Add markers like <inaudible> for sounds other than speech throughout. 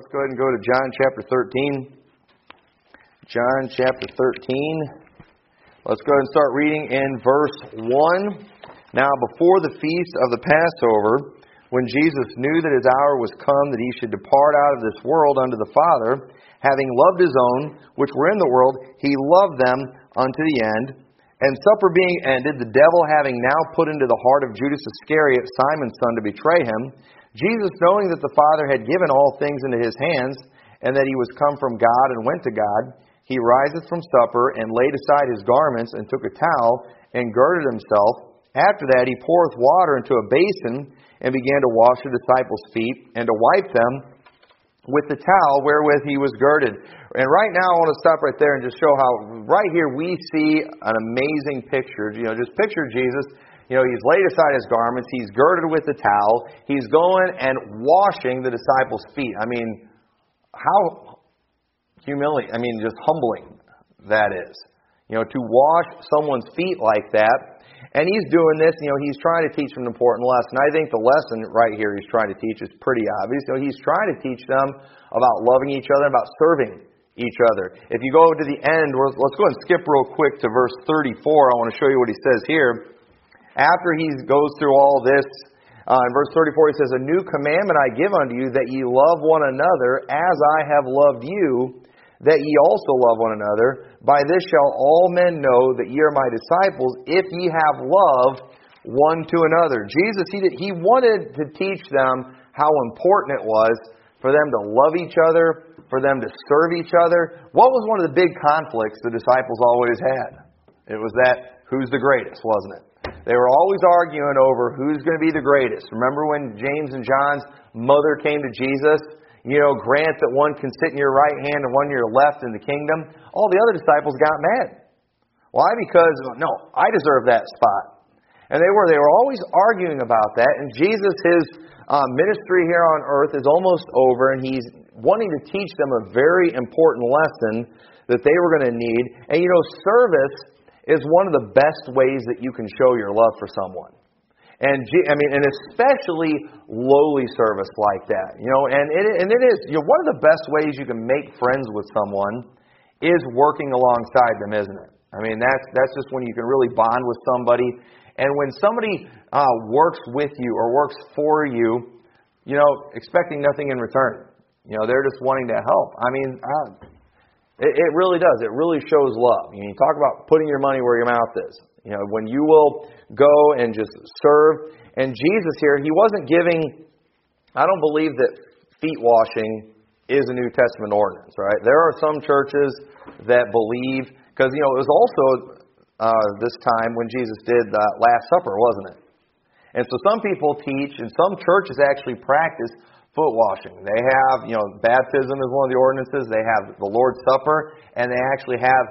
let's go ahead and go to John chapter 13. John chapter 13. Let's go ahead and start reading in verse 1. Now, before the feast of the Passover, when Jesus knew that his hour was come that he should depart out of this world unto the Father, having loved his own, which were in the world, he loved them unto the end. And supper being ended, the devil having now put into the heart of Judas Iscariot, Simon's son, to betray him, Jesus, knowing that the Father had given all things into his hands, and that he was come from God and went to God, he riseth from supper, and laid aside his garments, and took a towel, and girded himself. After that, he poureth water into a basin, and began to wash the disciples' feet, and to wipe them with the towel wherewith he was girded. And right now, I want to stop right there and just show how, right here, we see an amazing picture. You know, just picture Jesus you know, he's laid aside his garments, he's girded with the towel, he's going and washing the disciples' feet. I mean, how humiliating, I mean, just humbling that is. You know, to wash someone's feet like that. And he's doing this, you know, he's trying to teach them an important lesson. I think the lesson right here he's trying to teach is pretty obvious. You know, he's trying to teach them about loving each other, about serving each other. If you go to the end, let's go and skip real quick to verse 34. I want to show you what he says here after he goes through all this, uh, in verse 34, he says, A new commandment I give unto you, that ye love one another as I have loved you, that ye also love one another. By this shall all men know that ye are my disciples, if ye have love one to another. Jesus, he, did, he wanted to teach them how important it was for them to love each other, for them to serve each other. What was one of the big conflicts the disciples always had? It was that who's the greatest, wasn't it? They were always arguing over who's going to be the greatest. Remember when James and John's mother came to Jesus? You know, grant that one can sit in your right hand and one in your left in the kingdom. All the other disciples got mad. Why? Because, no, I deserve that spot. And they were, they were always arguing about that. And Jesus, his uh, ministry here on earth is almost over, and he's wanting to teach them a very important lesson that they were going to need. And you know, service is one of the best ways that you can show your love for someone. And I mean, and especially lowly service like that, you know. And it and it is you know one of the best ways you can make friends with someone is working alongside them, isn't it? I mean, that's that's just when you can really bond with somebody. And when somebody uh, works with you or works for you, you know, expecting nothing in return. You know, they're just wanting to help. I mean, uh, it, it really does. It really shows love. You, talk about putting your money where your mouth is. You know, when you will go and just serve. And Jesus here, he wasn't giving, I don't believe that feet washing is a New Testament ordinance, right? There are some churches that believe, because, you know, it was also uh, this time when Jesus did the Last Supper, wasn't it? And so some people teach, and some churches actually practice foot washing. They have, you know, baptism is one of the ordinances. They have the Lord's Supper, and they actually have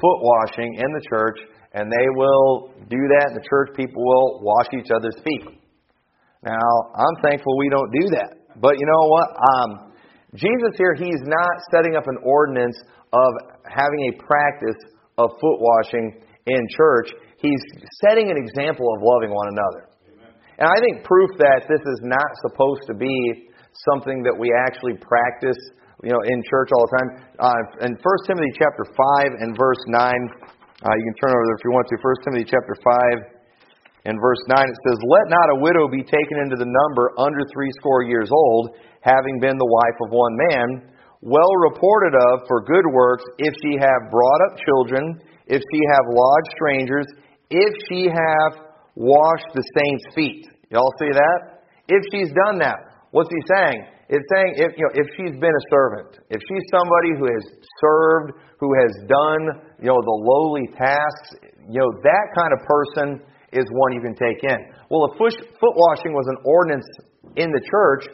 foot washing in the church, and they will do that, and the church people will wash each other's feet. Now, I'm thankful we don't do that. But you know what? Um, Jesus here, he's not setting up an ordinance of having a practice of foot washing in church. He's setting an example of loving one another. And I think proof that this is not supposed to be something that we actually practice, you know, in church all the time. Uh, in 1 Timothy chapter 5 and verse 9, uh, you can turn over there if you want to. 1 Timothy chapter 5 and verse 9, it says, Let not a widow be taken into the number under threescore years old, having been the wife of one man, well reported of for good works, if she have brought up children, if she have lodged strangers, if she have washed the saints' feet. Y'all see that? If she's done that. What's he saying? It's saying if you know if she's been a servant, if she's somebody who has served, who has done you know the lowly tasks, you know that kind of person is one you can take in. Well, if foot washing was an ordinance in the church,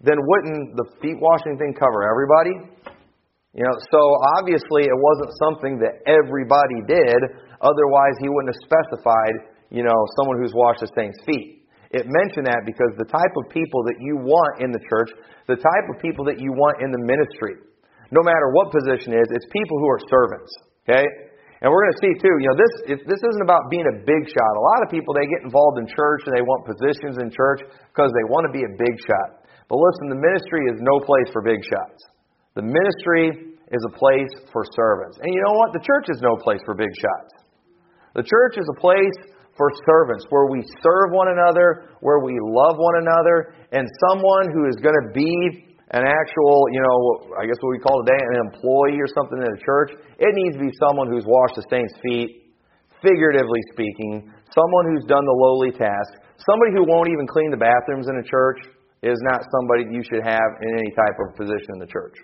then wouldn't the feet washing thing cover everybody? You know, so obviously it wasn't something that everybody did. Otherwise, he wouldn't have specified, you know, someone who's washed the saints' feet. It mentioned that because the type of people that you want in the church, the type of people that you want in the ministry, no matter what position it is, it's people who are servants. Okay? And we're going to see too, you know, this this isn't about being a big shot. A lot of people they get involved in church and they want positions in church because they want to be a big shot. But listen, the ministry is no place for big shots. The ministry is a place for servants. And you know what? The church is no place for big shots. The church is a place for servants where we serve one another, where we love one another, and someone who is going to be an actual, you know, I guess what we call today an employee or something in a church, it needs to be someone who's washed the saints' feet, figuratively speaking, someone who's done the lowly task, somebody who won't even clean the bathrooms in a church is not somebody you should have in any type of position in the church.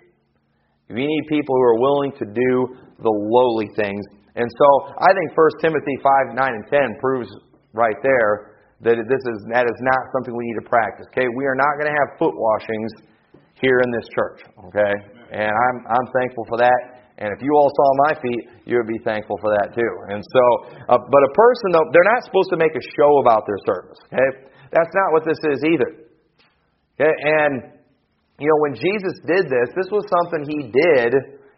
If You need people who are willing to do the lowly things. And so I think 1 Timothy 5, 9, and 10 proves right there that this is, that is not something we need to practice. Okay? We are not going to have foot washings here in this church. Okay? And I'm, I'm thankful for that. And if you all saw my feet, you would be thankful for that too. And so, uh, but a person, though, they're not supposed to make a show about their service. Okay? That's not what this is either. Okay? And you know, when Jesus did this, this was something he did,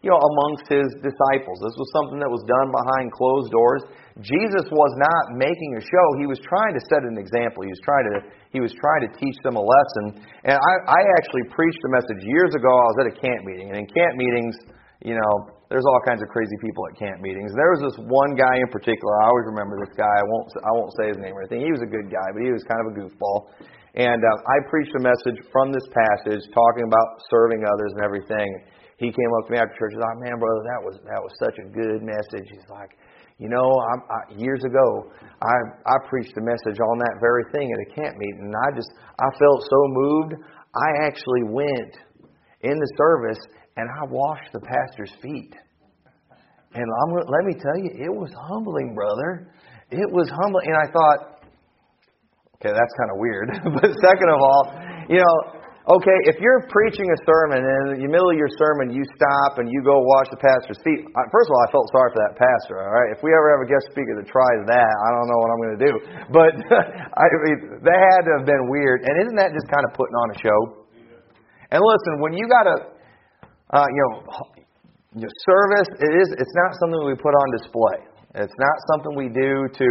you know, amongst his disciples. This was something that was done behind closed doors. Jesus was not making a show. He was trying to set an example. He was trying to he was trying to teach them a lesson. And I, I actually preached a message years ago. I was at a camp meeting, and in camp meetings, you know, there's all kinds of crazy people at camp meetings. There was this one guy in particular. I always remember this guy. I won't I won't say his name or anything. He was a good guy, but he was kind of a goofball. And uh, I preached a message from this passage talking about serving others and everything. He came up to me after church said, oh, man, brother, that was, that was such a good message. He's like, you know, I, I, years ago, I, I preached a message on that very thing at a camp meeting, and I just, I felt so moved. I actually went in the service and I washed the pastor's feet. And I'm, let me tell you, it was humbling, brother. It was humbling. And I thought, Okay, that's kind of weird. <laughs> but second of all, you know, okay, if you're preaching a sermon and in the middle of your sermon you stop and you go wash the pastor's feet, first of all, I felt sorry for that pastor, all right? If we ever have a guest speaker that tries that, I don't know what I'm going to do. But <laughs> I mean, that had to have been weird. And isn't that just kind of putting on a show? And listen, when you got a, uh, you know, service, it is, it's not something we put on display. It's not something we do to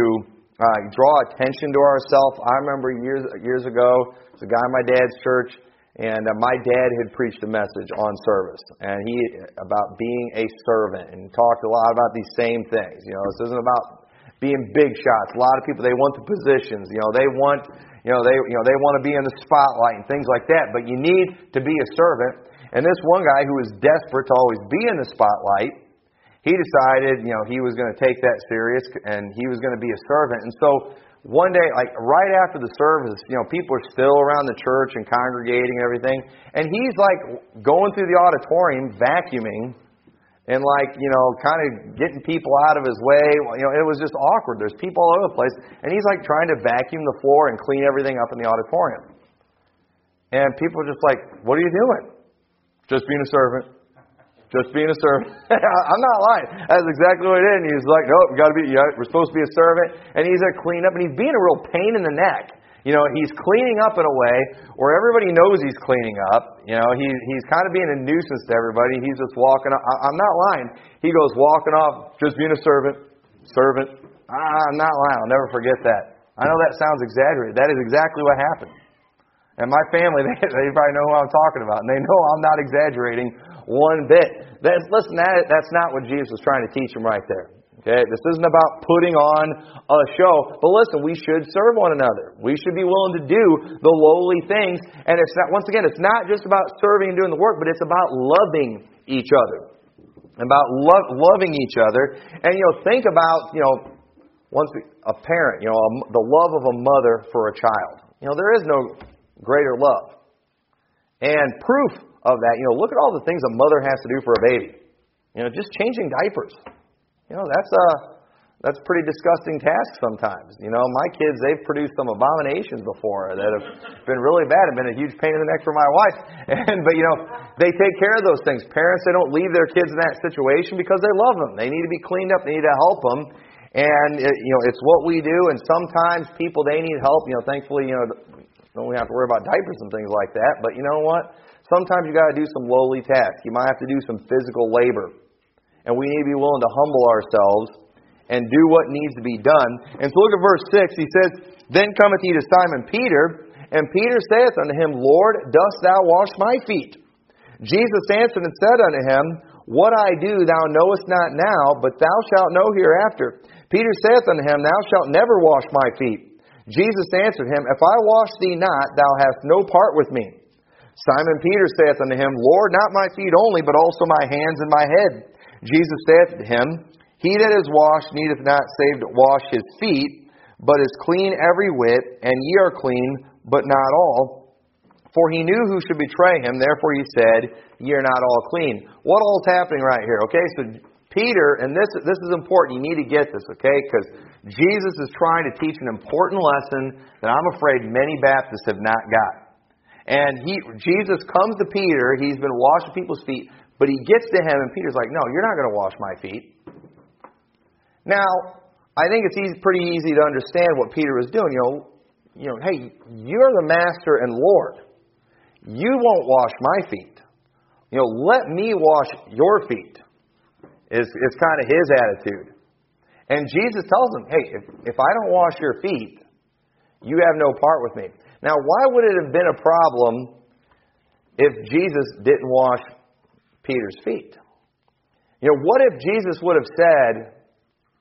uh, draw attention to ourselves. I remember years years ago, there's a guy in my dad's church, and uh, my dad had preached a message on service, and he about being a servant, and talked a lot about these same things. You know, this isn't about being big shots. A lot of people they want the positions. You know, they want you know they you know they want to be in the spotlight and things like that. But you need to be a servant. And this one guy who was desperate to always be in the spotlight he decided, you know, he was going to take that serious and he was going to be a servant. And so one day, like right after the service, you know, people are still around the church and congregating and everything. And he's like going through the auditorium, vacuuming, and like, you know, kind of getting people out of his way. You know, it was just awkward. There's people all over the place. And he's like trying to vacuum the floor and clean everything up in the auditorium. And people are just like, what are you doing? Just being a servant. Just being a servant. <laughs> I'm not lying. That's exactly what it is. And he's like, oh, nope, got to be. Yeah, we're supposed to be a servant. And he's a clean up, and he's being a real pain in the neck. You know, he's cleaning up in a way where everybody knows he's cleaning up. You know, he, he's kind of being a nuisance to everybody. He's just walking. Off. I'm not lying. He goes walking off, just being a servant. Servant. I'm not lying. I'll never forget that. I know that sounds exaggerated. That is exactly what happened. And my family, <laughs> they, they probably know who I'm talking about, and they know I'm not exaggerating one bit. That's, listen, that, that's not what Jesus was trying to teach him right there. Okay, this isn't about putting on a show, but listen, we should serve one another. We should be willing to do the lowly things, and it's not. Once again, it's not just about serving and doing the work, but it's about loving each other, about lo- loving each other. And you know, think about you know, once a parent, you know, a, the love of a mother for a child. You know, there is no greater love, and proof of that. You know, look at all the things a mother has to do for a baby. You know, just changing diapers. You know, that's a that's a pretty disgusting task sometimes. You know, my kids they've produced some abominations before that have been really bad and been a huge pain in the neck for my wife. <laughs> And but you know, they take care of those things. Parents they don't leave their kids in that situation because they love them. They need to be cleaned up. They need to help them. And it, you know, it's what we do. And sometimes people they need help. You know, thankfully, you know, don't we have to worry about diapers and things like that. But you know what? Sometimes you got to do some lowly tasks. You might have to do some physical labor. And we need to be willing to humble ourselves and do what needs to be done. And so look at verse 6. He says, Then cometh he to Simon Peter And Peter saith unto him, Lord, dost thou wash my feet? Jesus answered and said unto him, What I do thou knowest not now, but thou shalt know hereafter. Peter saith unto him, Thou shalt never wash my feet. Jesus answered him, If I wash thee not, thou hast no part with me. Simon Peter saith unto him, Lord, not my feet only, but also my hands and my head. Jesus saith to him, He that is washed needeth not save to wash his feet, but is clean every whit, and ye are clean, but not all. For he knew who should betray him, therefore he said, Ye are not all clean. What all's happening right here? Okay, so Peter, and this, this is important, you need to get this, okay? Because Jesus is trying to teach an important lesson that I'm afraid many Baptists have not got. And he, Jesus comes to Peter, he's been washing people's feet, but he gets to him, and Peter's like, No, you're not going to wash my feet. Now, I think it's easy, pretty easy to understand what Peter was doing. You know, you know, hey, you're the master and Lord. You won't wash my feet. You know, let me wash your feet is, is kind of his attitude. And Jesus tells him, hey, if, if I don't wash your feet, you have no part with me. Now, why would it have been a problem if Jesus didn't wash Peter's feet? You know, what if Jesus would have said,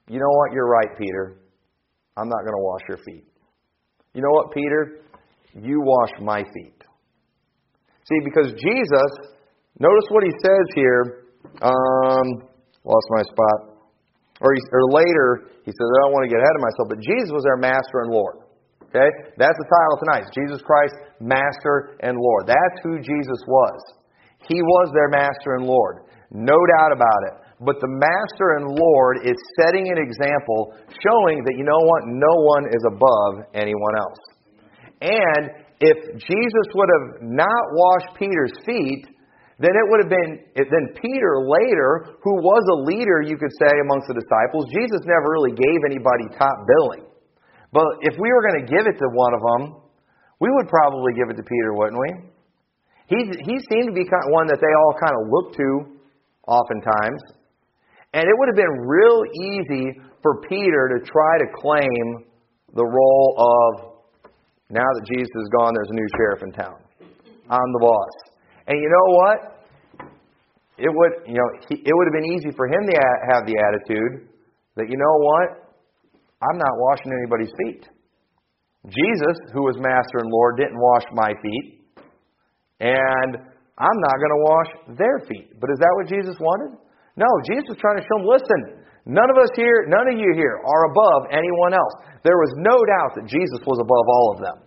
you know what, you're right, Peter. I'm not going to wash your feet. You know what, Peter? You wash my feet. See, because Jesus, notice what he says here. Um, Lost my spot. Or, he, or later, he says, I don't want to get ahead of myself, but Jesus was our master and Lord. Okay? That's the title tonight. Jesus Christ, Master and Lord. That's who Jesus was. He was their Master and Lord. No doubt about it. But the Master and Lord is setting an example showing that, you know what, no one is above anyone else. And if Jesus would have not washed Peter's feet, then it would have been, then Peter later, who was a leader, you could say, amongst the disciples, Jesus never really gave anybody top billing. But if we were going to give it to one of them, we would probably give it to Peter, wouldn't we? He, he seemed to be kind of one that they all kind of looked to oftentimes. And it would have been real easy for Peter to try to claim the role of, now that Jesus is gone, there's a new sheriff in town. I'm the boss. And you know what? It would, you know, he, it would have been easy for him to have the attitude that, you know what? I'm not washing anybody's feet. Jesus, who was Master and Lord, didn't wash my feet. And I'm not going to wash their feet. But is that what Jesus wanted? No, Jesus was trying to show them, listen, none of us here, none of you here are above anyone else. There was no doubt that Jesus was above all of them.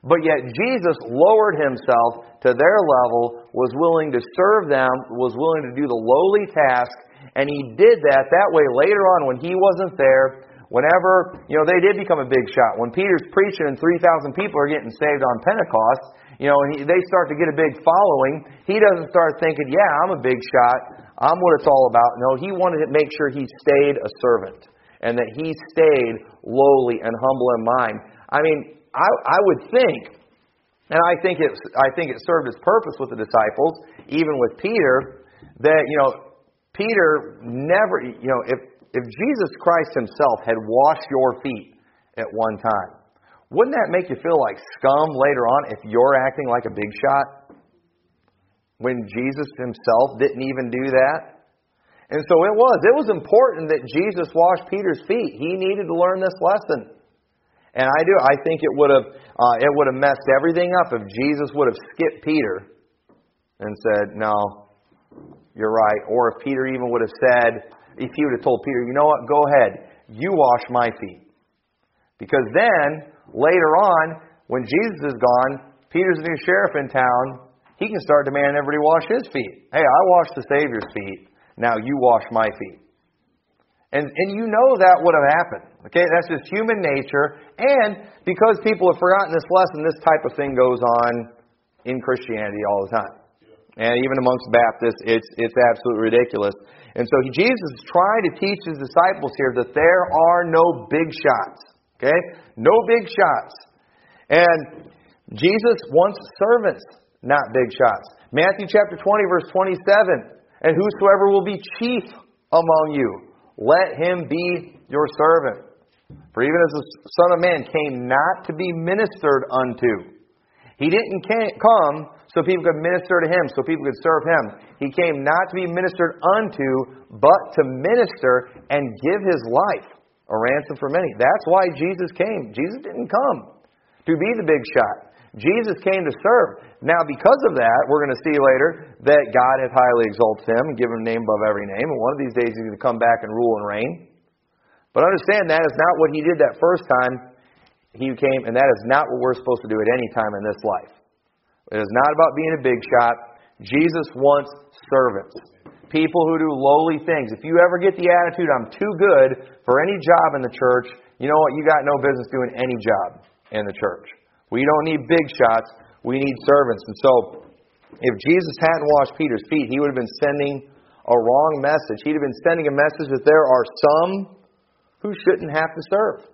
But yet Jesus lowered himself to their level, was willing to serve them, was willing to do the lowly task, and he did that that way later on when he wasn't there. Whenever, you know, they did become a big shot. When Peter's preaching and 3,000 people are getting saved on Pentecost, you know, he, they start to get a big following, he doesn't start thinking, yeah, I'm a big shot. I'm what it's all about. No, he wanted to make sure he stayed a servant and that he stayed lowly and humble in mind. I mean, I, I would think, and I think it, I think it served its purpose with the disciples, even with Peter, that you know, Peter never, you know, if if Jesus Christ Himself had washed your feet at one time, wouldn't that make you feel like scum later on if you're acting like a big shot? When Jesus Himself didn't even do that? And so it was. It was important that Jesus washed Peter's feet. He needed to learn this lesson. And I do. I think it would have uh, it would have messed everything up if Jesus would have skipped Peter and said, "No, you're right." Or if Peter even would have said, if he would have told Peter, "You know what? Go ahead. You wash my feet." Because then later on, when Jesus is gone, Peter's the new sheriff in town. He can start demanding everybody wash his feet. Hey, I washed the Savior's feet. Now you wash my feet. And, and you know that would have happened. Okay, that's just human nature. And because people have forgotten this lesson, this type of thing goes on in Christianity all the time. And even amongst Baptists, it's, it's absolutely ridiculous. And so Jesus is trying to teach his disciples here that there are no big shots. Okay? No big shots. And Jesus wants servants, not big shots. Matthew chapter 20, verse 27. And whosoever will be chief among you, let him be your servant. For even as the Son of Man came not to be ministered unto, He didn't come so people could minister to him, so people could serve him. He came not to be ministered unto, but to minister and give his life a ransom for many. That's why Jesus came. Jesus didn't come to be the big shot. Jesus came to serve. Now, because of that, we're going to see later that God has highly exalted him and given him a name above every name. And one of these days he's going to come back and rule and reign. But understand that is not what he did that first time he came, and that is not what we're supposed to do at any time in this life. It is not about being a big shot. Jesus wants servants. People who do lowly things. If you ever get the attitude, I'm too good for any job in the church, you know what? You got no business doing any job in the church. We don't need big shots. We need servants. And so, if Jesus hadn't washed Peter's feet, he would have been sending a wrong message. He'd have been sending a message that there are some who shouldn't have to serve.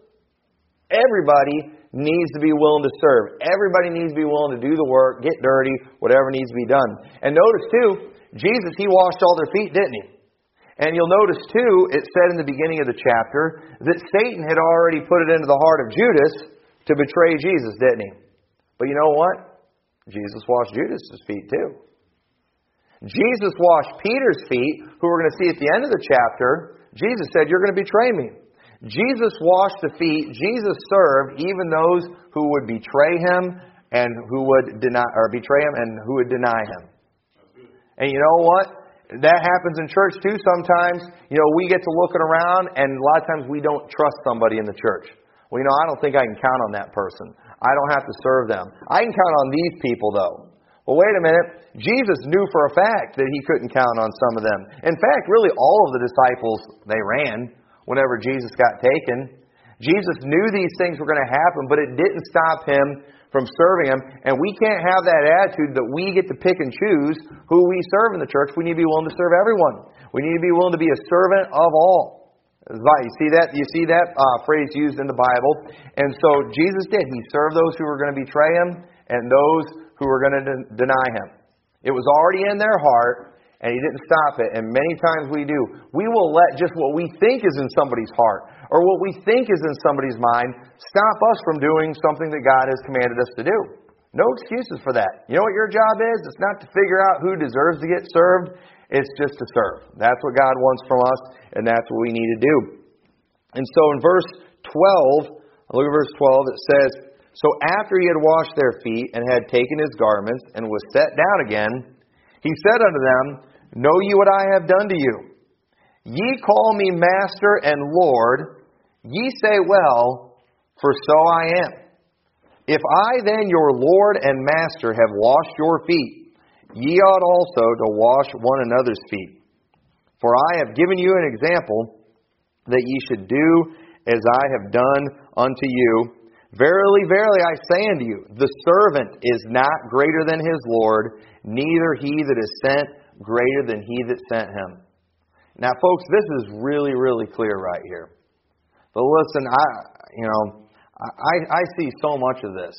Everybody needs to be willing to serve. Everybody needs to be willing to do the work, get dirty, whatever needs to be done. And notice too, Jesus, he washed all their feet, didn't he? And you'll notice too, it said in the beginning of the chapter that Satan had already put it into the heart of Judas to betray Jesus, didn't he? But you know what? Jesus washed Judas's feet too. Jesus washed Peter's feet, who we're going to see at the end of the chapter. Jesus said, You're going to betray me. Jesus washed the feet. Jesus served even those who would betray him and who would deny or betray him and who would deny him. And you know what? That happens in church too sometimes. You know, we get to looking around and a lot of times we don't trust somebody in the church. Well, you know, I don't think I can count on that person. I don't have to serve them. I can count on these people though. Well, wait a minute. Jesus knew for a fact that he couldn't count on some of them. In fact, really all of the disciples, they ran whenever Jesus got taken. Jesus knew these things were going to happen, but it didn't stop him from serving him. And we can't have that attitude that we get to pick and choose who we serve in the church. We need to be willing to serve everyone. We need to be willing to be a servant of all. You see that? You see that uh, phrase used in the Bible. And so Jesus did. He served those who were going to betray him and those who were going to de- deny him. It was already in their heart, and he didn't stop it. And many times we do. We will let just what we think is in somebody's heart or what we think is in somebody's mind stop us from doing something that God has commanded us to do. No excuses for that. You know what your job is? It's not to figure out who deserves to get served, it's just to serve. That's what God wants from us, and that's what we need to do. And so in verse 12, look at verse 12, it says, So after he had washed their feet and had taken his garments and was set down again, he said unto them, Know ye what I have done to you? Ye call me Master and Lord. Ye say, Well, for so I am. If I then, your Lord and Master, have washed your feet, ye ought also to wash one another's feet. For I have given you an example that ye should do as I have done unto you. Verily, verily, I say unto you, the servant is not greater than his Lord, neither he that is sent greater than he that sent him. Now, folks, this is really, really clear right here. But listen, I, you know, I, I see so much of this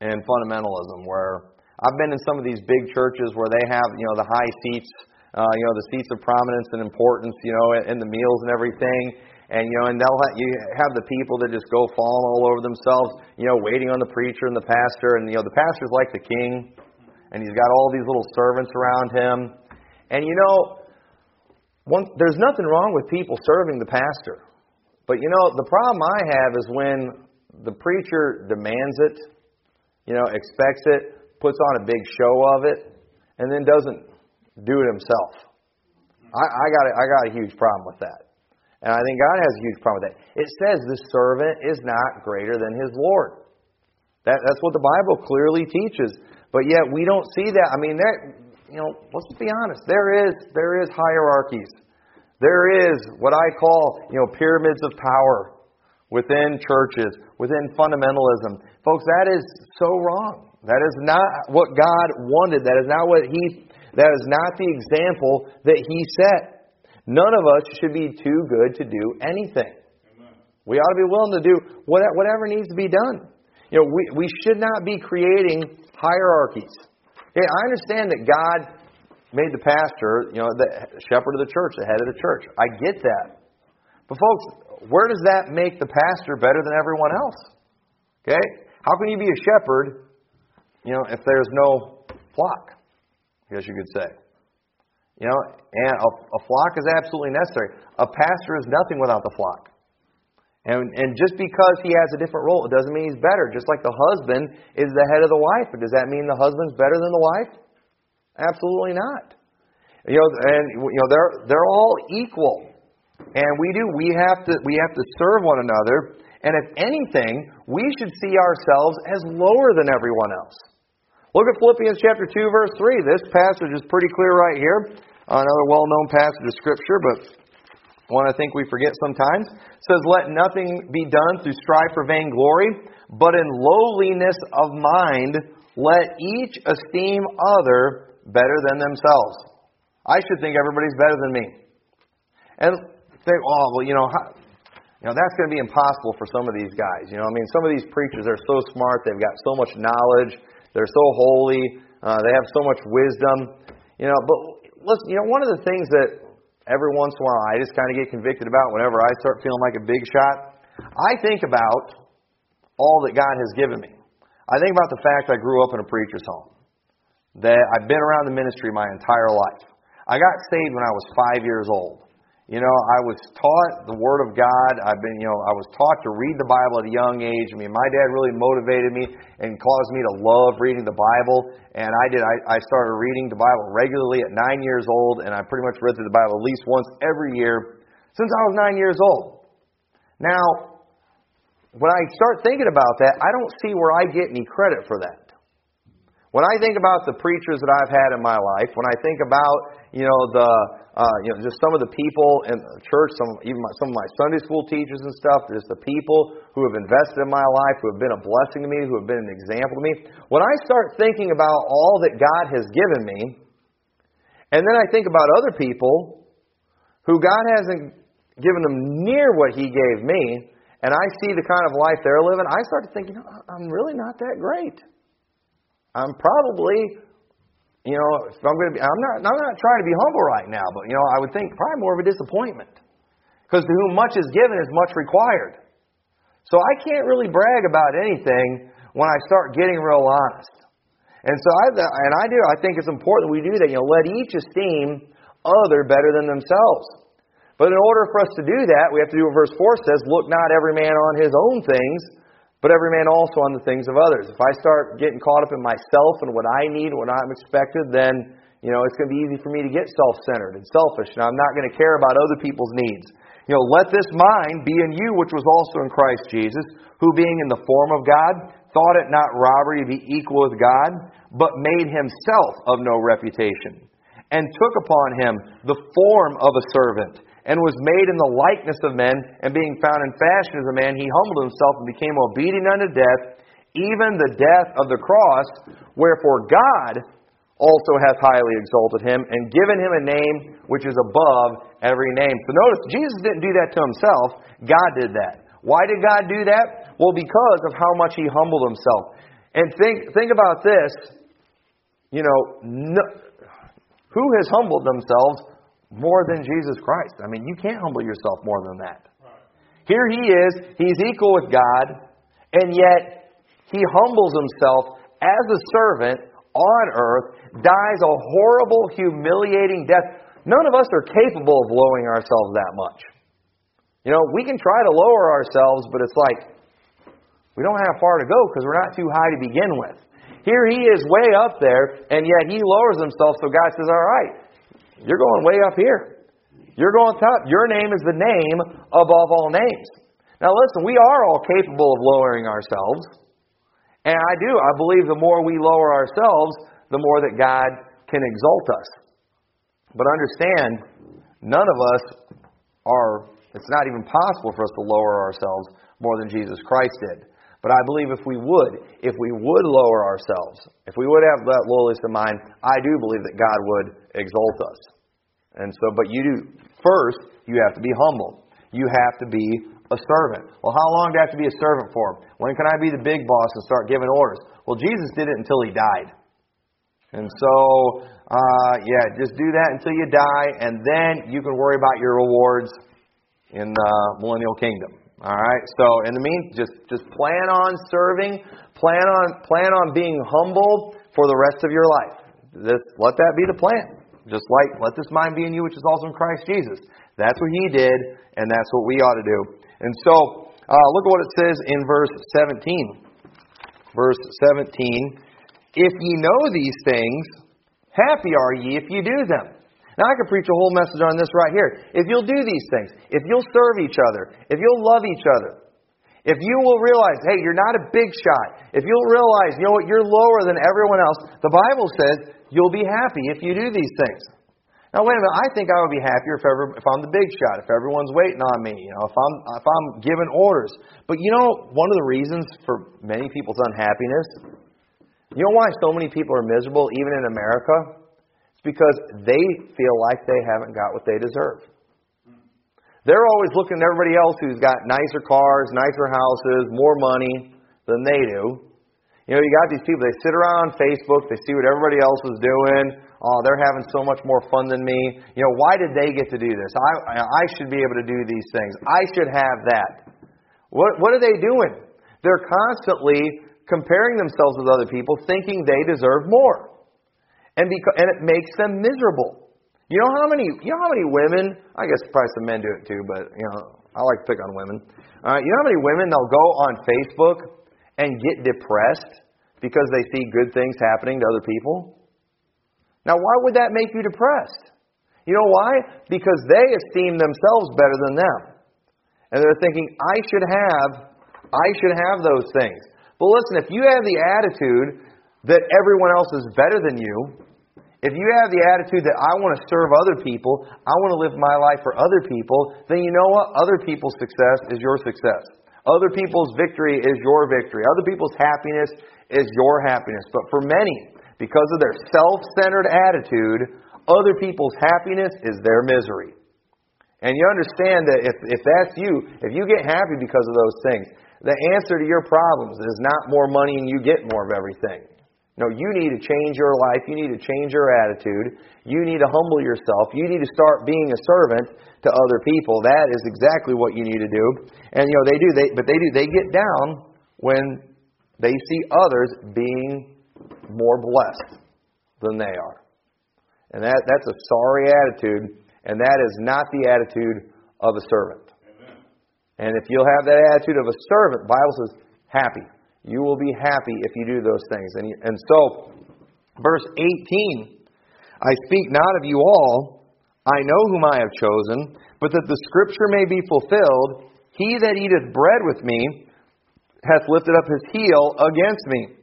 in fundamentalism where I've been in some of these big churches where they have, you know, the high seats, uh, you know, the seats of prominence and importance, you know, in the meals and everything. And you know, and they'll have, you have the people that just go falling all over themselves, you know, waiting on the preacher and the pastor, and you know, the pastor's like the king, and he's got all these little servants around him. And you know, one, there's nothing wrong with people serving the pastor. But you know, the problem I have is when the preacher demands it, you know, expects it, puts on a big show of it, and then doesn't do it himself. I, I got a, I got a huge problem with that. And I think God has a huge problem with that. It says the servant is not greater than his Lord. That, that's what the Bible clearly teaches. But yet we don't see that. I mean, there, you know, let's be honest. There is there is hierarchies. There is what I call you know pyramids of power within churches, within fundamentalism. Folks, that is so wrong. That is not what God wanted. That is not what He. That is not the example that He set. None of us should be too good to do anything. We ought to be willing to do whatever needs to be done. You know, we, we should not be creating hierarchies. Okay, I understand that God made the pastor, you know, the shepherd of the church, the head of the church. I get that. But folks, where does that make the pastor better than everyone else? Okay? How can you be a shepherd you know, if there's no flock, I guess you could say. You know, and a, a flock is absolutely necessary. A pastor is nothing without the flock. And, and just because he has a different role, it doesn't mean he's better. Just like the husband is the head of the wife, but does that mean the husband's better than the wife? Absolutely not. You know, and you know they're they're all equal, and we do we have to we have to serve one another. And if anything, we should see ourselves as lower than everyone else. Look at Philippians chapter 2, verse 3. This passage is pretty clear right here. Another well known passage of Scripture, but one I think we forget sometimes. It says, Let nothing be done through strife or vainglory, but in lowliness of mind, let each esteem other better than themselves. I should think everybody's better than me. And think, oh, well, you know, how, you know, that's going to be impossible for some of these guys. You know, I mean, some of these preachers are so smart, they've got so much knowledge, they're so holy, uh, they have so much wisdom. You know, but listen, you know, one of the things that every once in a while I just kind of get convicted about whenever I start feeling like a big shot. I think about all that God has given me. I think about the fact I grew up in a preacher's home, that I've been around the ministry my entire life. I got saved when I was five years old. You know, I was taught the Word of God. I've been, you know, I was taught to read the Bible at a young age. I mean, my dad really motivated me and caused me to love reading the Bible. And I did. I, I started reading the Bible regularly at nine years old, and I pretty much read through the Bible at least once every year since I was nine years old. Now, when I start thinking about that, I don't see where I get any credit for that. When I think about the preachers that I've had in my life, when I think about, you know, the uh, you know, just some of the people in the church, some even my, some of my Sunday school teachers and stuff, just the people who have invested in my life, who have been a blessing to me, who have been an example to me. When I start thinking about all that God has given me, and then I think about other people who God hasn't given them near what He gave me, and I see the kind of life they're living, I start to think, you know, I'm really not that great. I'm probably you know, if I'm going to be, I'm not, I'm not trying to be humble right now, but, you know, I would think probably more of a disappointment. Because to whom much is given is much required. So I can't really brag about anything when I start getting real honest. And so I, and I do, I think it's important we do that. You know, let each esteem other better than themselves. But in order for us to do that, we have to do what verse 4 says, look not every man on his own things, but every man also on the things of others. If I start getting caught up in myself and what I need, what I'm expected, then you know it's going to be easy for me to get self-centered and selfish, and I'm not going to care about other people's needs. You know, let this mind be in you, which was also in Christ Jesus, who being in the form of God, thought it not robbery to be equal with God, but made himself of no reputation, and took upon him the form of a servant and was made in the likeness of men, and being found in fashion as a man, he humbled himself and became obedient unto death, even the death of the cross. Wherefore God also hath highly exalted him, and given him a name which is above every name. So notice, Jesus didn't do that to himself, God did that. Why did God do that? Well, because of how much he humbled himself. And think, think about this. You know, no, who has humbled themselves more than Jesus Christ. I mean, you can't humble yourself more than that. Here he is, he's equal with God, and yet he humbles himself as a servant on earth, dies a horrible, humiliating death. None of us are capable of lowering ourselves that much. You know, we can try to lower ourselves, but it's like we don't have far to go because we're not too high to begin with. Here he is way up there, and yet he lowers himself, so God says, All right, you're going way up here. You're going top. Your name is the name above all names. Now, listen, we are all capable of lowering ourselves. And I do. I believe the more we lower ourselves, the more that God can exalt us. But understand, none of us are, it's not even possible for us to lower ourselves more than Jesus Christ did. But I believe if we would, if we would lower ourselves, if we would have that lowliness of mind, I do believe that God would exalt us. And so, but you do, first, you have to be humble. You have to be a servant. Well, how long do I have to be a servant for? When can I be the big boss and start giving orders? Well, Jesus did it until he died. And so, uh, yeah, just do that until you die, and then you can worry about your rewards in the millennial kingdom. All right. So in the mean, just just plan on serving. Plan on plan on being humble for the rest of your life. This, let that be the plan. Just like let this mind be in you, which is also in Christ Jesus. That's what He did, and that's what we ought to do. And so, uh, look at what it says in verse 17. Verse 17. If ye know these things, happy are ye if you do them. Now, I could preach a whole message on this right here. If you'll do these things, if you'll serve each other, if you'll love each other, if you will realize, hey, you're not a big shot, if you'll realize, you know what, you're lower than everyone else, the Bible says you'll be happy if you do these things. Now, wait a minute. I think I would be happier if, ever, if I'm the big shot, if everyone's waiting on me, you know, if I'm if I'm giving orders. But you know, one of the reasons for many people's unhappiness, you know, why so many people are miserable, even in America it's because they feel like they haven't got what they deserve. They're always looking at everybody else who's got nicer cars, nicer houses, more money than they do. You know, you got these people, they sit around on Facebook, they see what everybody else is doing. Oh, they're having so much more fun than me. You know, why did they get to do this? I, I should be able to do these things. I should have that. What, what are they doing? They're constantly comparing themselves with other people, thinking they deserve more and because, and it makes them miserable. You know how many you know how many women? I guess probably some men do it too, but you know I like to pick on women. Uh, you know how many women they'll go on Facebook and get depressed because they see good things happening to other people? Now, why would that make you depressed? You know why? Because they esteem themselves better than them. And they're thinking, I should have, I should have those things. But listen, if you have the attitude that everyone else is better than you, if you have the attitude that I want to serve other people, I want to live my life for other people, then you know what? Other people's success is your success. Other people's victory is your victory. Other people's happiness is your happiness. But for many, because of their self centered attitude, other people's happiness is their misery. And you understand that if, if that's you, if you get happy because of those things, the answer to your problems is not more money and you get more of everything. No, you need to change your life. You need to change your attitude. You need to humble yourself. You need to start being a servant to other people. That is exactly what you need to do. And you know they do. They but they do. They get down when they see others being more blessed than they are. And that that's a sorry attitude. And that is not the attitude of a servant. Amen. And if you'll have that attitude of a servant, the Bible says happy. You will be happy if you do those things. And, and so, verse 18 I speak not of you all, I know whom I have chosen, but that the scripture may be fulfilled He that eateth bread with me hath lifted up his heel against me.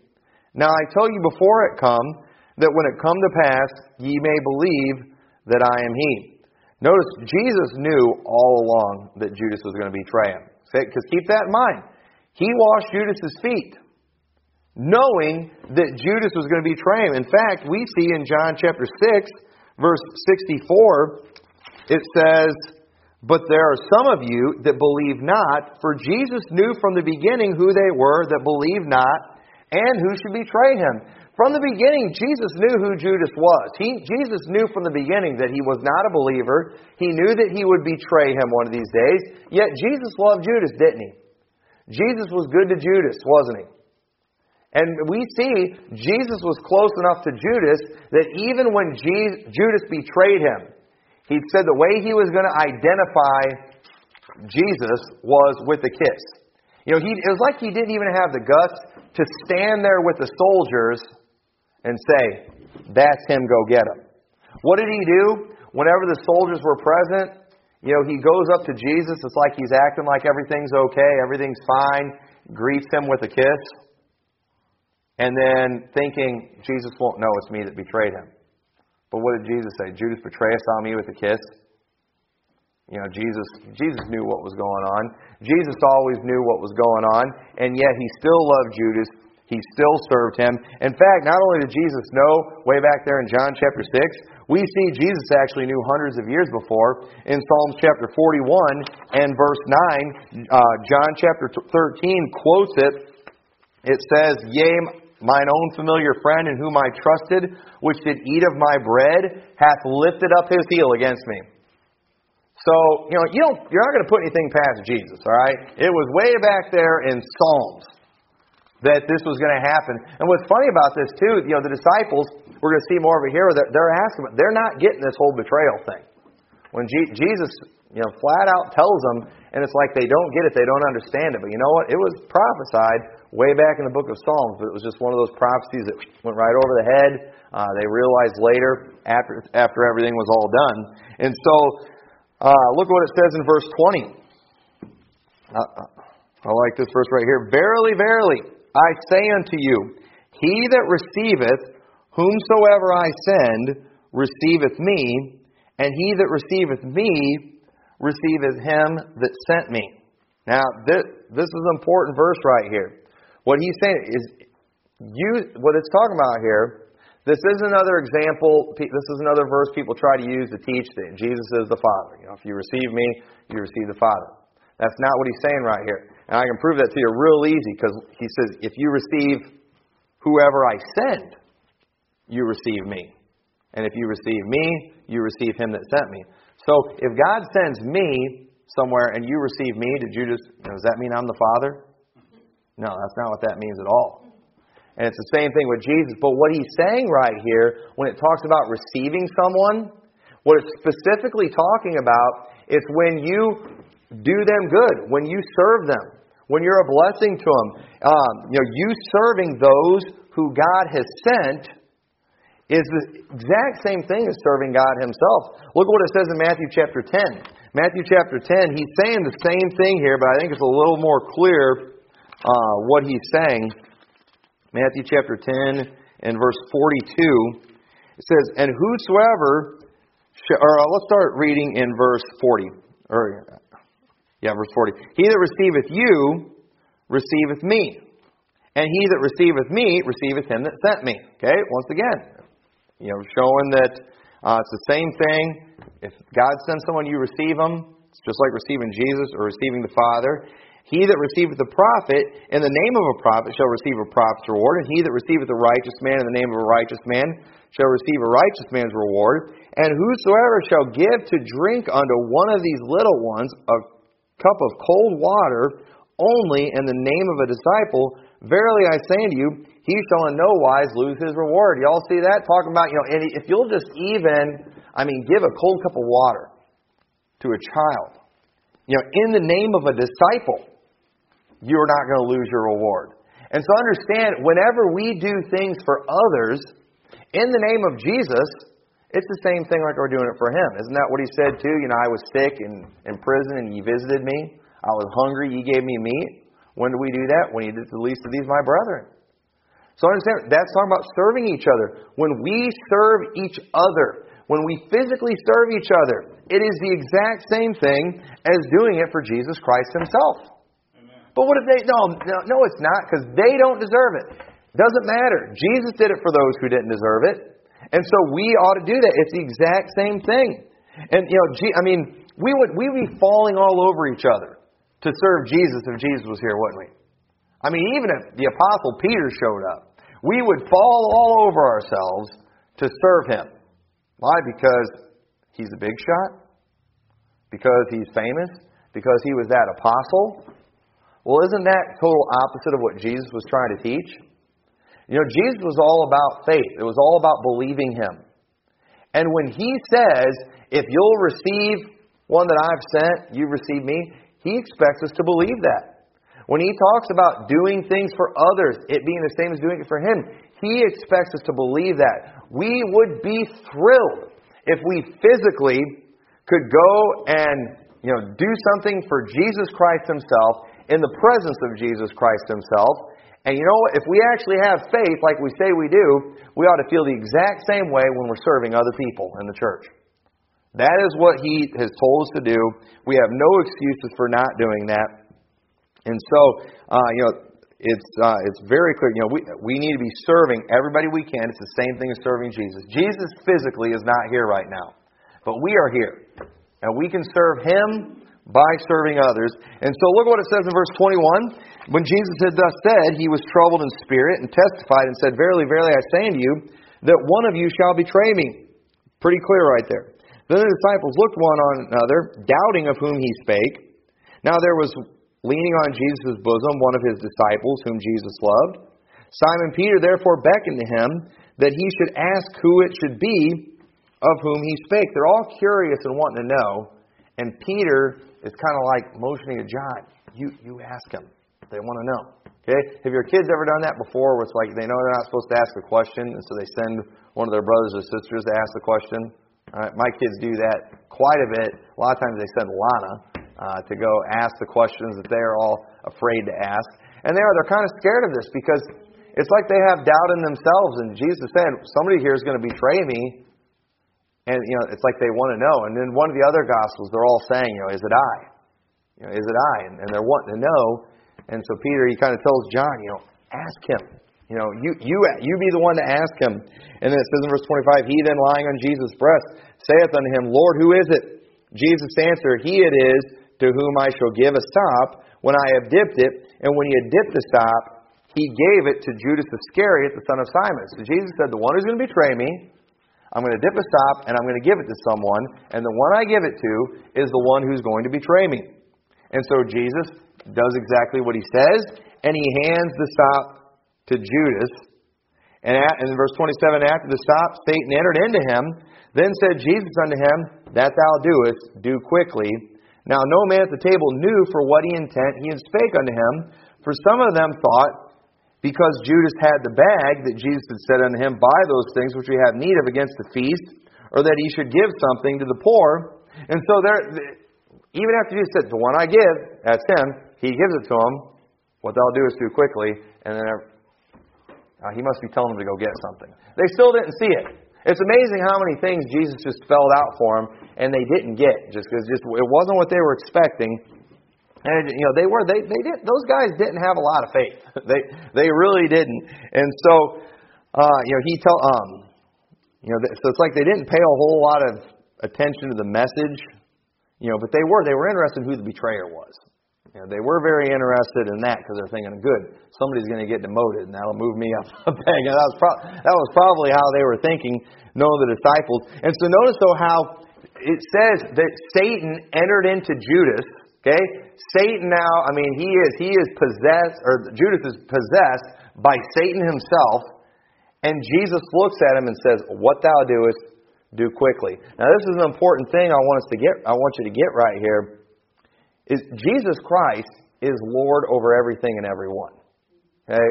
Now I tell you before it come, that when it come to pass, ye may believe that I am he. Notice, Jesus knew all along that Judas was going to betray him. Because keep that in mind. He washed Judas's feet, knowing that Judas was going to betray him. In fact, we see in John chapter 6, verse 64, it says, But there are some of you that believe not, for Jesus knew from the beginning who they were that believed not, and who should betray him. From the beginning, Jesus knew who Judas was. He, Jesus knew from the beginning that he was not a believer. He knew that he would betray him one of these days. Yet Jesus loved Judas, didn't he? Jesus was good to Judas, wasn't he? And we see Jesus was close enough to Judas that even when Judas betrayed him, he said the way he was going to identify Jesus was with a kiss. You know, he, it was like he didn't even have the guts to stand there with the soldiers and say, That's him, go get him. What did he do? Whenever the soldiers were present, you know, he goes up to Jesus. It's like he's acting like everything's okay, everything's fine, greets him with a kiss, and then thinking, Jesus won't know it's me that betrayed him. But what did Jesus say? Judas betrayest on me with a kiss? You know, Jesus Jesus knew what was going on. Jesus always knew what was going on, and yet he still loved Judas he still served him. In fact, not only did Jesus know way back there in John chapter 6, we see Jesus actually knew hundreds of years before. In Psalms chapter 41 and verse 9, uh, John chapter 13 quotes it. It says, Yea, mine own familiar friend in whom I trusted, which did eat of my bread, hath lifted up his heel against me. So, you know, you don't, you're not going to put anything past Jesus, all right? It was way back there in Psalms that this was going to happen. And what's funny about this, too, you know, the disciples, we're going to see more over here, they're, they're asking, but they're not getting this whole betrayal thing. When Jesus, you know, flat out tells them, and it's like they don't get it, they don't understand it. But you know what? It was prophesied way back in the book of Psalms, but it was just one of those prophecies that went right over the head. Uh, they realized later, after after everything was all done. And so uh, look what it says in verse 20. Uh, I like this verse right here. Verily, verily, I say unto you, he that receiveth whomsoever I send receiveth me, and he that receiveth me receiveth him that sent me. Now, this, this is an important verse right here. What he's saying is, you, what it's talking about here this is another example. This is another verse people try to use to teach that Jesus is the Father. You know, if you receive me, you receive the Father. That's not what he's saying right here. And I can prove that to you real easy because he says, if you receive whoever I send, you receive me. And if you receive me, you receive him that sent me. So if God sends me somewhere and you receive me, did you just, you know, does that mean I'm the Father? No, that's not what that means at all. And it's the same thing with Jesus. But what he's saying right here, when it talks about receiving someone, what it's specifically talking about is when you do them good, when you serve them, when you're a blessing to them. Um, you know, you serving those who God has sent is the exact same thing as serving God Himself. Look what it says in Matthew chapter 10. Matthew chapter 10, he's saying the same thing here, but I think it's a little more clear uh, what he's saying. Matthew chapter 10 and verse 42. It says, And whosoever, or uh, let's start reading in verse 40. Or, yeah, verse 40. He that receiveth you receiveth me. And he that receiveth me receiveth him that sent me. Okay, once again, you know, showing that uh, it's the same thing. If God sends someone, you receive them. It's just like receiving Jesus or receiving the Father. He that receiveth the prophet in the name of a prophet shall receive a prophet's reward, and he that receiveth a righteous man in the name of a righteous man shall receive a righteous man's reward. And whosoever shall give to drink unto one of these little ones a cup of cold water only in the name of a disciple, verily I say unto you, he shall in no wise lose his reward. Y'all see that? Talking about, you know, if you'll just even, I mean, give a cold cup of water to a child, you know, in the name of a disciple, you're not going to lose your reward. And so understand, whenever we do things for others in the name of Jesus, it's the same thing like we're doing it for Him. Isn't that what He said too? You know, I was sick and in prison and you visited me. I was hungry, you gave me meat. When do we do that? When you did the least of these, my brethren. So understand, that's talking about serving each other. When we serve each other, when we physically serve each other, it is the exact same thing as doing it for Jesus Christ Himself. But what if they, no, no, no it's not, because they don't deserve it. Doesn't matter. Jesus did it for those who didn't deserve it. And so we ought to do that. It's the exact same thing. And, you know, I mean, we would, we would be falling all over each other to serve Jesus if Jesus was here, wouldn't we? I mean, even if the Apostle Peter showed up, we would fall all over ourselves to serve him. Why? Because he's a big shot? Because he's famous? Because he was that apostle? Well, isn't that total opposite of what Jesus was trying to teach? You know, Jesus was all about faith. It was all about believing him. And when he says, if you'll receive one that I've sent, you receive me, he expects us to believe that. When he talks about doing things for others, it being the same as doing it for him, he expects us to believe that. We would be thrilled if we physically could go and you know do something for Jesus Christ himself in the presence of Jesus Christ Himself. And you know what? If we actually have faith like we say we do, we ought to feel the exact same way when we're serving other people in the church. That is what He has told us to do. We have no excuses for not doing that. And so, uh, you know, it's uh, it's very clear. You know, we we need to be serving everybody we can. It's the same thing as serving Jesus. Jesus physically is not here right now, but we are here, and we can serve Him by serving others. And so look what it says in verse 21. When Jesus had thus said, he was troubled in spirit and testified and said, Verily, verily, I say unto you, that one of you shall betray me. Pretty clear right there. Then the disciples looked one on another, doubting of whom he spake. Now there was leaning on Jesus' bosom one of his disciples, whom Jesus loved. Simon Peter therefore beckoned to him that he should ask who it should be of whom he spake. They're all curious and wanting to know. And Peter is kind of like motioning to John, you, you ask him. They want to know. Okay? Have your kids ever done that before where it's like they know they're not supposed to ask a question, and so they send one of their brothers or sisters to ask the question? All right, my kids do that quite a bit. A lot of times they send Lana uh, to go ask the questions that they are all afraid to ask. And they are, they're kind of scared of this because it's like they have doubt in themselves. And Jesus said, somebody here is going to betray me. And, you know, it's like they want to know. And then one of the other Gospels, they're all saying, you know, is it I? You know, is it I? And, and they're wanting to know. And so Peter, he kind of tells John, you know, ask him. You know, you, you, you be the one to ask him. And then it says in verse 25, He then lying on Jesus' breast saith unto him, Lord, who is it? Jesus answered, He it is to whom I shall give a sop when I have dipped it. And when he had dipped the sop, he gave it to Judas Iscariot, the son of Simon. So Jesus said, The one who's going to betray me, I'm going to dip a sop and I'm going to give it to someone. And the one I give it to is the one who's going to betray me. And so Jesus does exactly what he says, and he hands the sop to Judas. And in verse 27, after the sop, Satan entered into him. Then said Jesus unto him, That thou doest, do quickly. Now no man at the table knew for what he intent he had spake unto him. For some of them thought, because Judas had the bag, that Jesus had said unto him, Buy those things which we have need of against the feast, or that he should give something to the poor. And so there, even after Jesus said, The one I give, that's him, he gives it to him. What they'll do is too quickly. And then uh, he must be telling them to go get something. They still didn't see it. It's amazing how many things Jesus just spelled out for them, and they didn't get just because just it wasn't what they were expecting. And you know they were they they did those guys didn't have a lot of faith. <laughs> they they really didn't. And so uh, you know he tell um you know so it's like they didn't pay a whole lot of attention to the message. You know, but they were they were interested in who the betrayer was. You know, they were very interested in that because they're thinking, good, somebody's going to get demoted, and that'll move me up <laughs> a peg. And that was, pro- that was probably how they were thinking, knowing the disciples. And so notice, though, how it says that Satan entered into Judas. Okay, Satan now, I mean, he is he is possessed, or Judas is possessed by Satan himself. And Jesus looks at him and says, "What thou doest, do quickly." Now, this is an important thing I want us to get. I want you to get right here is Jesus Christ is Lord over everything and everyone. Okay?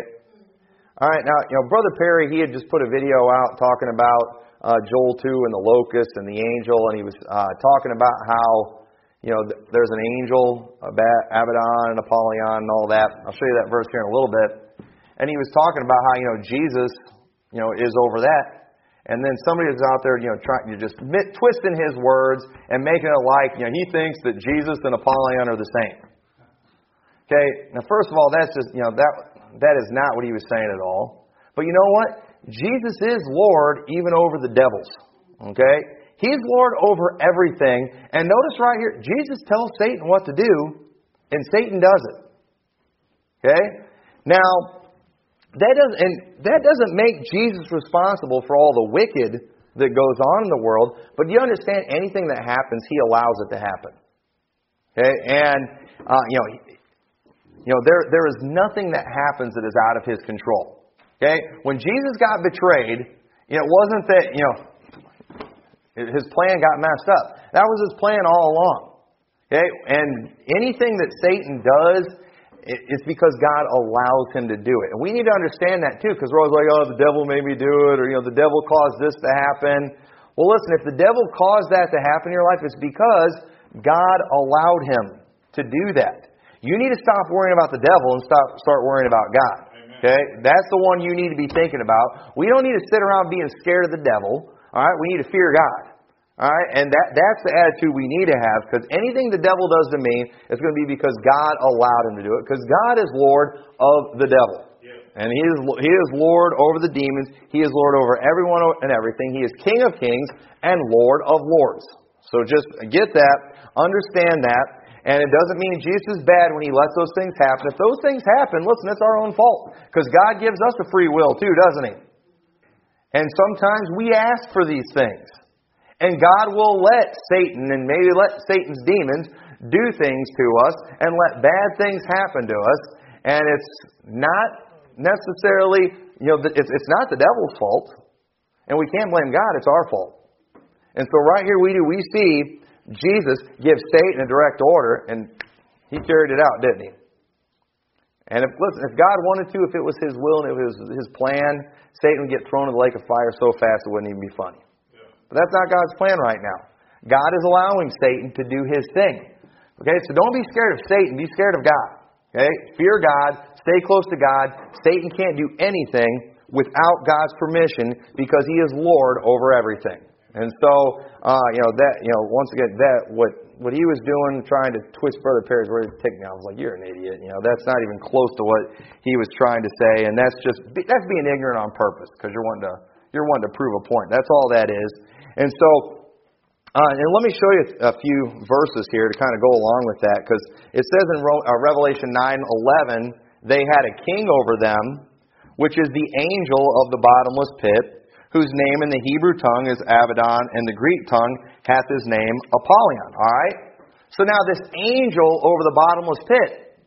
All right, now, you know, Brother Perry, he had just put a video out talking about uh, Joel 2 and the locust and the angel, and he was uh, talking about how, you know, th- there's an angel, Abaddon and Apollyon and all that. I'll show you that verse here in a little bit. And he was talking about how, you know, Jesus, you know, is over that. And then somebody is out there, you know, trying to just twisting his words and making it like, you know, he thinks that Jesus and Apollyon are the same. Okay, now first of all, that's just, you know, that that is not what he was saying at all. But you know what? Jesus is Lord even over the devils. Okay? He's Lord over everything. And notice right here, Jesus tells Satan what to do, and Satan does it. Okay? Now, that doesn't, and that doesn't make Jesus responsible for all the wicked that goes on in the world, but you understand anything that happens, He allows it to happen. Okay? And, uh, you know, you know there, there is nothing that happens that is out of His control. Okay? When Jesus got betrayed, it wasn't that, you know, his plan got messed up. That was his plan all along. Okay? And anything that Satan does it's because God allows him to do it. And we need to understand that too, because we're always like, oh, the devil made me do it, or, you know, the devil caused this to happen. Well, listen, if the devil caused that to happen in your life, it's because God allowed him to do that. You need to stop worrying about the devil and stop, start worrying about God. Okay? That's the one you need to be thinking about. We don't need to sit around being scared of the devil. All right? We need to fear God. All right? And that, that's the attitude we need to have because anything the devil does to me is going to be because God allowed him to do it because God is Lord of the devil. And he is, he is Lord over the demons. He is Lord over everyone and everything. He is King of kings and Lord of lords. So just get that, understand that, and it doesn't mean Jesus is bad when he lets those things happen. If those things happen, listen, it's our own fault. Because God gives us a free will too, doesn't he? And sometimes we ask for these things. And God will let Satan and maybe let Satan's demons do things to us and let bad things happen to us. And it's not necessarily, you know, it's, it's not the devil's fault. And we can't blame God, it's our fault. And so right here we do, we see Jesus give Satan a direct order, and he carried it out, didn't he? And if listen, if God wanted to, if it was His will and it was His plan, Satan would get thrown in the lake of fire so fast it wouldn't even be funny. But that's not God's plan right now. God is allowing Satan to do His thing. Okay, so don't be scared of Satan. Be scared of God. Okay, fear God. Stay close to God. Satan can't do anything without God's permission because He is Lord over everything. And so, uh, you know that you know once again that what what he was doing, trying to twist Brother Perry's words, take me. I was like, you're an idiot. You know, that's not even close to what he was trying to say, and that's just that's being ignorant on purpose because you're wanting to you're wanting to prove a point. That's all that is. And so, uh, and let me show you a few verses here to kind of go along with that because it says in uh, Revelation 9:11 they had a king over them, which is the angel of the bottomless pit whose name in the Hebrew tongue is Abaddon, and the Greek tongue hath his name Apollyon. All right? So now this angel over the bottomless pit.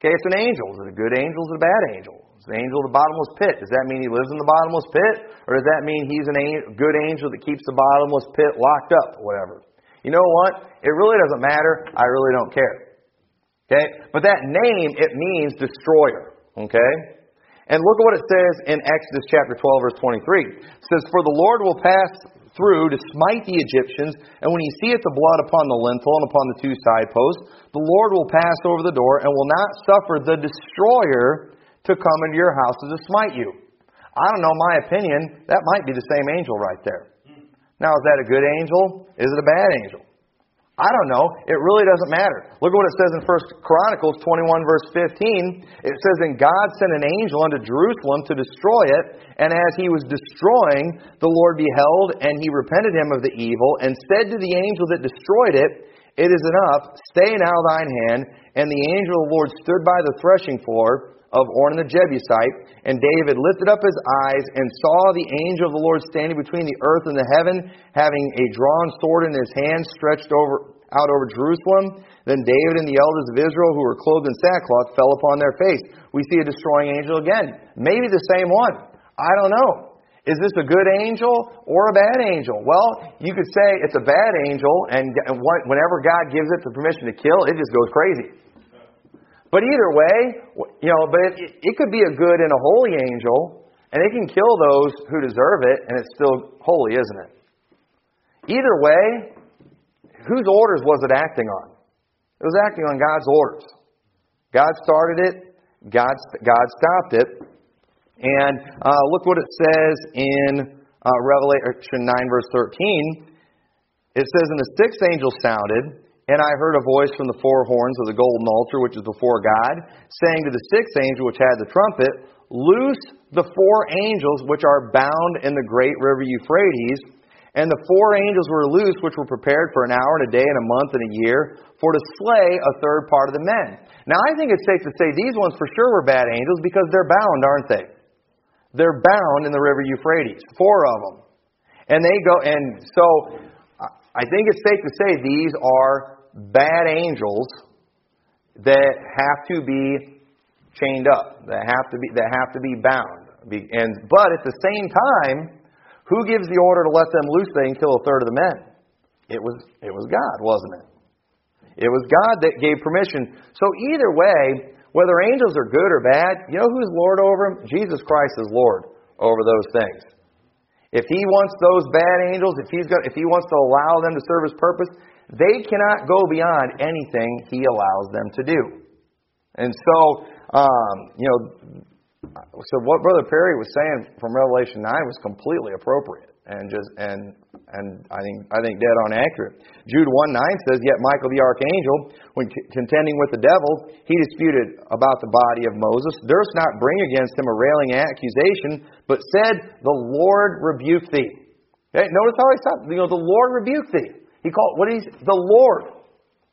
Okay, it's an angel. Is it a good angel? Is it a bad angel? An angel of the bottomless pit. Does that mean he lives in the bottomless pit? Or does that mean he's a good angel that keeps the bottomless pit locked up? Whatever. You know what? It really doesn't matter. I really don't care. Okay? But that name, it means destroyer. Okay? And look at what it says in Exodus chapter 12, verse 23. It says, For the Lord will pass through to smite the Egyptians, and when he seeth the blood upon the lintel and upon the two side posts, the Lord will pass over the door and will not suffer the destroyer to come into your houses to smite you. I don't know, my opinion, that might be the same angel right there. Now, is that a good angel? Is it a bad angel? I don't know. It really doesn't matter. Look at what it says in 1 Chronicles 21, verse 15. It says, And God sent an angel unto Jerusalem to destroy it. And as he was destroying, the Lord beheld, and he repented him of the evil, and said to the angel that destroyed it, It is enough, stay now thine hand. And the angel of the Lord stood by the threshing floor of Ornan the Jebusite. And David lifted up his eyes and saw the angel of the Lord standing between the earth and the heaven, having a drawn sword in his hand stretched over out over Jerusalem. Then David and the elders of Israel, who were clothed in sackcloth, fell upon their face. We see a destroying angel again. Maybe the same one. I don't know. Is this a good angel or a bad angel? Well, you could say it's a bad angel, and whenever God gives it the permission to kill, it just goes crazy. But either way, you know, but it, it could be a good and a holy angel, and it can kill those who deserve it, and it's still holy, isn't it? Either way, whose orders was it acting on? It was acting on God's orders. God started it, God, God stopped it. And uh, look what it says in uh, Revelation 9, verse 13. It says, And the sixth angel sounded, and I heard a voice from the four horns of the golden altar, which is before God, saying to the sixth angel which had the trumpet, Loose the four angels which are bound in the great river Euphrates. And the four angels were loose, which were prepared for an hour and a day and a month and a year, for to slay a third part of the men. Now, I think it's safe to say these ones for sure were bad angels because they're bound, aren't they? They're bound in the river Euphrates, four of them. And they go, and so I think it's safe to say these are bad angels that have to be chained up, that have to be that have to be bound. And but at the same time, who gives the order to let them loose? They can kill a third of the men. It was it was God, wasn't it? It was God that gave permission. So either way, whether angels are good or bad, you know who's Lord over them? Jesus Christ is Lord over those things. If he wants those bad angels, if he's got, if he wants to allow them to serve his purpose, they cannot go beyond anything He allows them to do. And so, um, you know, so what Brother Perry was saying from Revelation 9 was completely appropriate and just and and I think I think dead on accurate. Jude 1 9 says, Yet Michael the archangel, when contending with the devil, he disputed about the body of Moses, durst not bring against him a railing accusation, but said, The Lord rebuke thee. Okay, notice how he stopped. You know, the Lord rebuke thee. He called what is the Lord.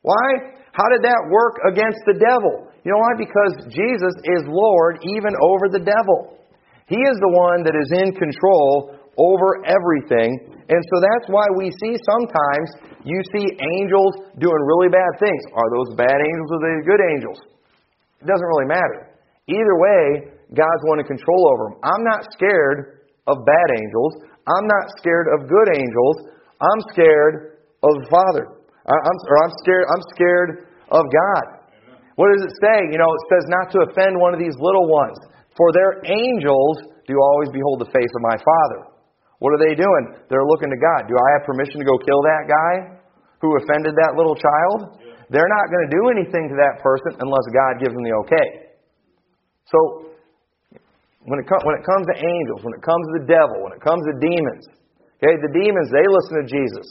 Why? How did that work against the devil? You know why? Because Jesus is Lord even over the devil. He is the one that is in control over everything. And so that's why we see sometimes you see angels doing really bad things. Are those bad angels or are they good angels? It doesn't really matter. Either way, God's one in control over them. I'm not scared of bad angels. I'm not scared of good angels. I'm scared of the Father. I'm, or I'm scared. I'm scared of God. What does it say? You know, it says not to offend one of these little ones. For their angels do always behold the face of my Father. What are they doing? They're looking to God. Do I have permission to go kill that guy who offended that little child? They're not going to do anything to that person unless God gives them the okay. So, when it, when it comes to angels, when it comes to the devil, when it comes to demons, okay, the demons, they listen to Jesus.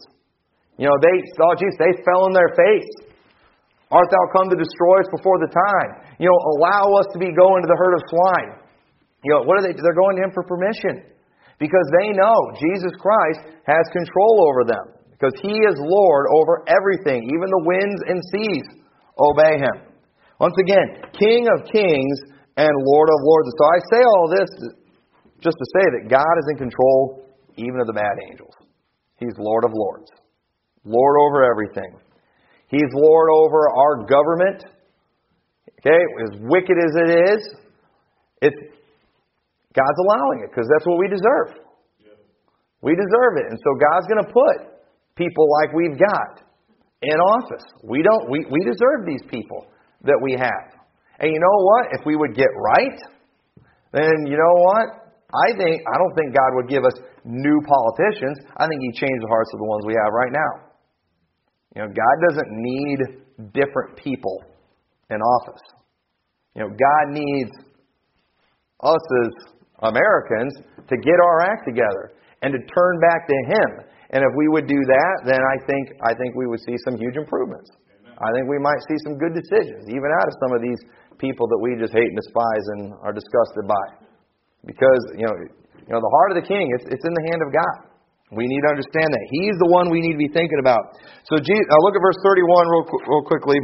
You know, they saw Jesus, they fell on their face. Art thou come to destroy us before the time? You know, allow us to be going to the herd of swine. You know, what are they? They're going to him for permission because they know Jesus Christ has control over them because he is Lord over everything, even the winds and seas obey him. Once again, King of kings and Lord of lords. So I say all this just to say that God is in control even of the bad angels. He's Lord of lords, Lord over everything. He's Lord over our government. Okay, as wicked as it is, it's God's allowing it because that's what we deserve. We deserve it. And so God's going to put people like we've got in office. We don't we, we deserve these people that we have. And you know what? If we would get right, then you know what? I think I don't think God would give us new politicians. I think He'd change the hearts of the ones we have right now. You know, God doesn't need different people in office. You know, God needs us as Americans to get our act together and to turn back to Him. And if we would do that, then I think I think we would see some huge improvements. I think we might see some good decisions, even out of some of these people that we just hate and despise and are disgusted by. Because you know, you know, the heart of the King, it's it's in the hand of God. We need to understand that He's the one we need to be thinking about. So, Jesus, uh, look at verse 31 real, real quickly.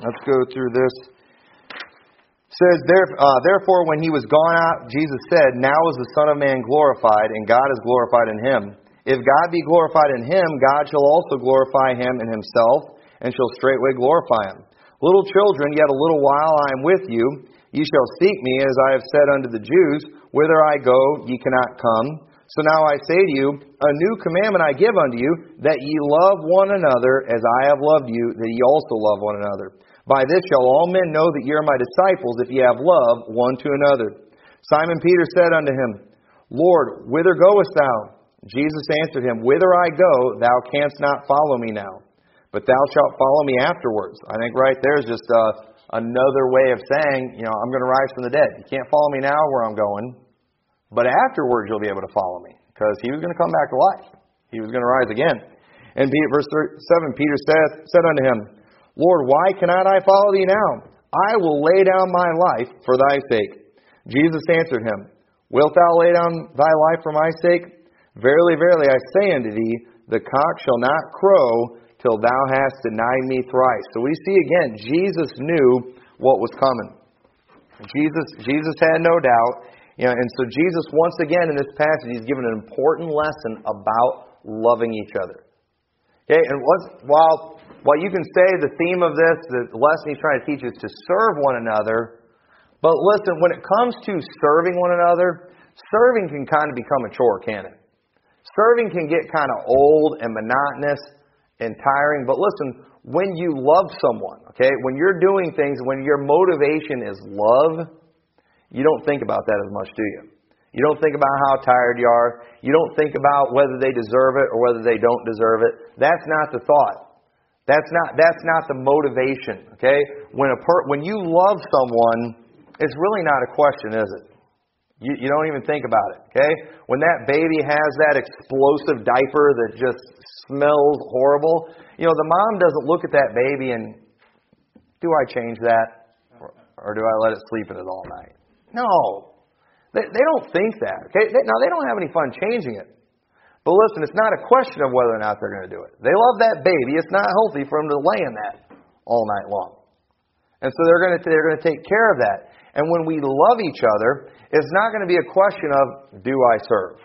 Let's go through this says, uh, Therefore, when he was gone out, Jesus said, Now is the Son of Man glorified, and God is glorified in him. If God be glorified in him, God shall also glorify him in himself, and shall straightway glorify him. Little children, yet a little while I am with you. Ye shall seek me, as I have said unto the Jews, Whither I go, ye cannot come. So now I say to you, A new commandment I give unto you, that ye love one another, as I have loved you, that ye also love one another. By this shall all men know that ye are my disciples, if ye have love one to another. Simon Peter said unto him, Lord, whither goest thou? Jesus answered him, Whither I go, thou canst not follow me now, but thou shalt follow me afterwards. I think right there is just uh, another way of saying, you know, I'm going to rise from the dead. You can't follow me now where I'm going, but afterwards you'll be able to follow me, because he was going to come back to life. He was going to rise again. And Peter, verse 7, Peter said, said unto him, Lord, why cannot I follow thee now? I will lay down my life for thy sake. Jesus answered him, Wilt thou lay down thy life for my sake? Verily, verily, I say unto thee, the cock shall not crow till thou hast denied me thrice. So we see again, Jesus knew what was coming. Jesus, Jesus had no doubt. You know, and so Jesus, once again in this passage, he's given an important lesson about loving each other. Okay, and while well, you can say the theme of this, the lesson he's trying to teach is to serve one another. But listen, when it comes to serving one another, serving can kind of become a chore, can it? Serving can get kind of old and monotonous and tiring. But listen, when you love someone, okay, when you're doing things, when your motivation is love, you don't think about that as much, do you? You don't think about how tired you are. You don't think about whether they deserve it or whether they don't deserve it. That's not the thought. That's not, that's not the motivation, okay? When, a per, when you love someone, it's really not a question, is it? You, you don't even think about it, okay? When that baby has that explosive diaper that just smells horrible, you know, the mom doesn't look at that baby and, do I change that? Or, or do I let it sleep in it all night? No. They, they don't think that, okay? They, now, they don't have any fun changing it. But listen, it's not a question of whether or not they're going to do it. They love that baby. It's not healthy for them to lay in that all night long. And so they're going to they're going to take care of that. And when we love each other, it's not going to be a question of do I serve?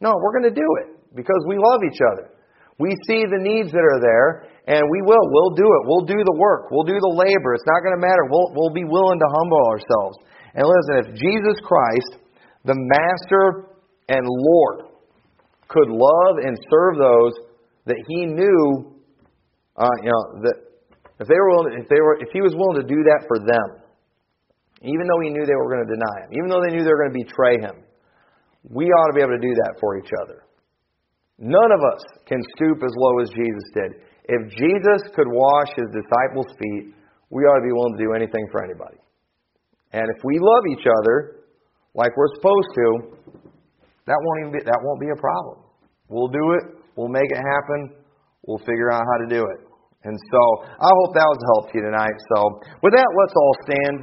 No, we're going to do it because we love each other. We see the needs that are there, and we will. We'll do it. We'll do the work. We'll do the labor. It's not going to matter. We'll, we'll be willing to humble ourselves. And listen, if Jesus Christ, the Master and Lord, could love and serve those that He knew, uh, you know, that if they were willing, if they were, if He was willing to do that for them, even though he knew they were going to deny him, even though they knew they were going to betray him. We ought to be able to do that for each other. None of us can stoop as low as Jesus did. If Jesus could wash his disciples' feet, we ought to be willing to do anything for anybody. And if we love each other like we're supposed to, that won't even be, that won't be a problem. We'll do it. We'll make it happen. We'll figure out how to do it. And so I hope that was a help to you tonight. So with that, let's all stand.